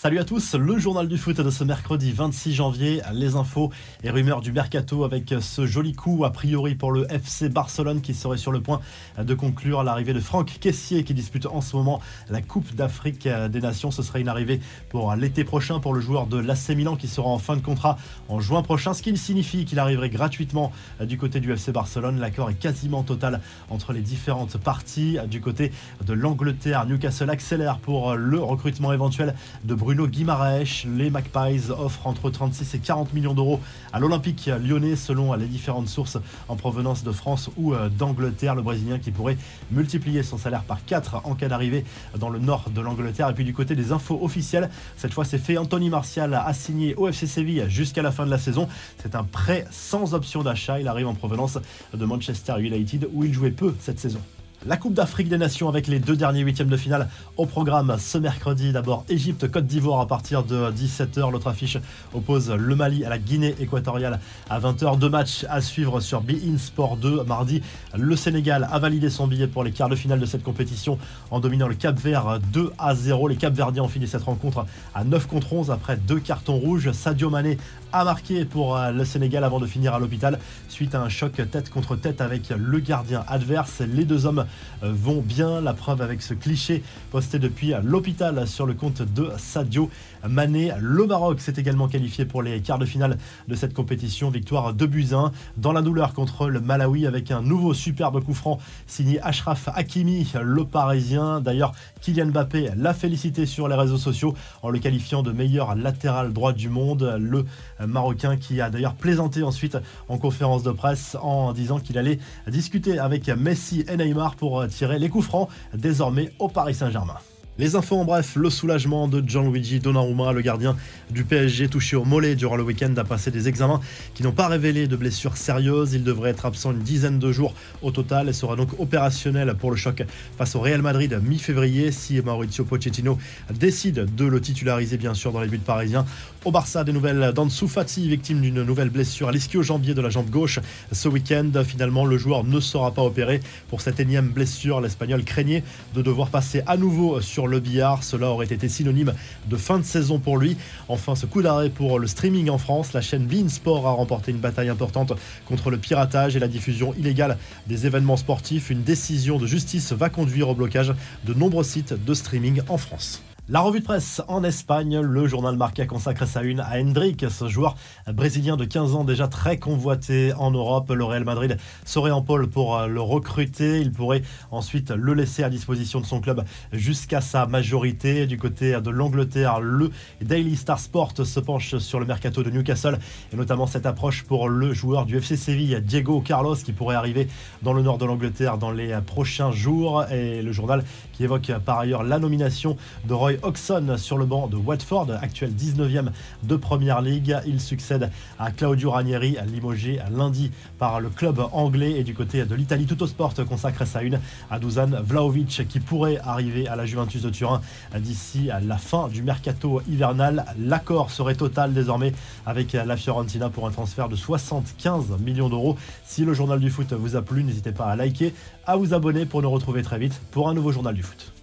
Salut à tous, le journal du foot de ce mercredi 26 janvier, les infos et rumeurs du mercato avec ce joli coup a priori pour le FC Barcelone qui serait sur le point de conclure l'arrivée de Franck Caissier qui dispute en ce moment la Coupe d'Afrique des Nations. Ce serait une arrivée pour l'été prochain pour le joueur de l'AC Milan qui sera en fin de contrat en juin prochain, ce qui signifie qu'il arriverait gratuitement du côté du FC Barcelone. L'accord est quasiment total entre les différentes parties. Du côté de l'Angleterre, Newcastle accélère pour le recrutement éventuel de Bruno Bruno Guimaraes. Les Magpies offrent entre 36 et 40 millions d'euros à l'Olympique lyonnais selon les différentes sources en provenance de France ou euh, d'Angleterre. Le Brésilien qui pourrait multiplier son salaire par 4 en cas d'arrivée dans le nord de l'Angleterre. Et puis du côté des infos officielles, cette fois c'est fait. Anthony Martial a signé au FC Séville jusqu'à la fin de la saison. C'est un prêt sans option d'achat. Il arrive en provenance de Manchester United où il jouait peu cette saison. La Coupe d'Afrique des Nations avec les deux derniers huitièmes de finale au programme ce mercredi. D'abord Égypte-Côte d'Ivoire à partir de 17h. L'autre affiche oppose le Mali à la Guinée équatoriale à 20h. Deux matchs à suivre sur Be Sport 2 mardi. Le Sénégal a validé son billet pour les quarts de finale de cette compétition en dominant le Cap Vert 2 à 0. Les Cap-Verdiens ont fini cette rencontre à 9 contre 11 après deux cartons rouges. Sadio Mané a marqué pour euh, le Sénégal avant de finir à l'hôpital suite à un choc tête contre tête avec le gardien adverse. Les deux hommes vont bien. La preuve avec ce cliché posté depuis l'hôpital sur le compte de Sadio Mané. Le Maroc s'est également qualifié pour les quarts de finale de cette compétition. Victoire de Buzyn dans la douleur contre le Malawi avec un nouveau superbe coup franc signé Ashraf Hakimi, le Parisien. D'ailleurs, Kylian Mbappé l'a félicité sur les réseaux sociaux en le qualifiant de meilleur latéral droit du monde. Le Marocain qui a d'ailleurs plaisanté ensuite en conférence de presse en disant qu'il allait discuter avec Messi et Neymar pour tirer les coups francs désormais au Paris Saint-Germain. Les infos en bref, le soulagement de Gianluigi Donnarumma, le gardien du PSG touché au mollet durant le week-end, a passé des examens qui n'ont pas révélé de blessures sérieuses. Il devrait être absent une dizaine de jours au total et sera donc opérationnel pour le choc face au Real Madrid mi-février si Maurizio Pochettino décide de le titulariser bien sûr dans les buts parisiens. Au Barça, des nouvelles d'Ansu Fati, victime d'une nouvelle blessure à l'ischio-jambier de la jambe gauche. Ce week-end, finalement, le joueur ne sera pas opéré pour cette énième blessure. L'Espagnol craignait de devoir passer à nouveau sur le billard. Cela aurait été synonyme de fin de saison pour lui. Enfin, ce coup d'arrêt pour le streaming en France. La chaîne Bein Sport a remporté une bataille importante contre le piratage et la diffusion illégale des événements sportifs. Une décision de justice va conduire au blocage de nombreux sites de streaming en France. La revue de presse en Espagne, le journal Marca consacre sa une à Hendrik, ce joueur brésilien de 15 ans déjà très convoité en Europe. Le Real Madrid serait en pôle pour le recruter. Il pourrait ensuite le laisser à disposition de son club jusqu'à sa majorité. Du côté de l'Angleterre, le Daily Star Sport se penche sur le mercato de Newcastle et notamment cette approche pour le joueur du FC Séville, Diego Carlos, qui pourrait arriver dans le nord de l'Angleterre dans les prochains jours. Et le journal qui évoque par ailleurs la nomination de Roy Oxon sur le banc de Watford, actuel 19e de Première League. Il succède à Claudio Ranieri, limogé lundi par le club anglais. Et du côté de l'Italie, Sport consacre sa une à Dusan Vlaovic qui pourrait arriver à la Juventus de Turin d'ici la fin du mercato hivernal. L'accord serait total désormais avec la Fiorentina pour un transfert de 75 millions d'euros. Si le journal du foot vous a plu, n'hésitez pas à liker, à vous abonner pour nous retrouver très vite pour un nouveau journal du foot.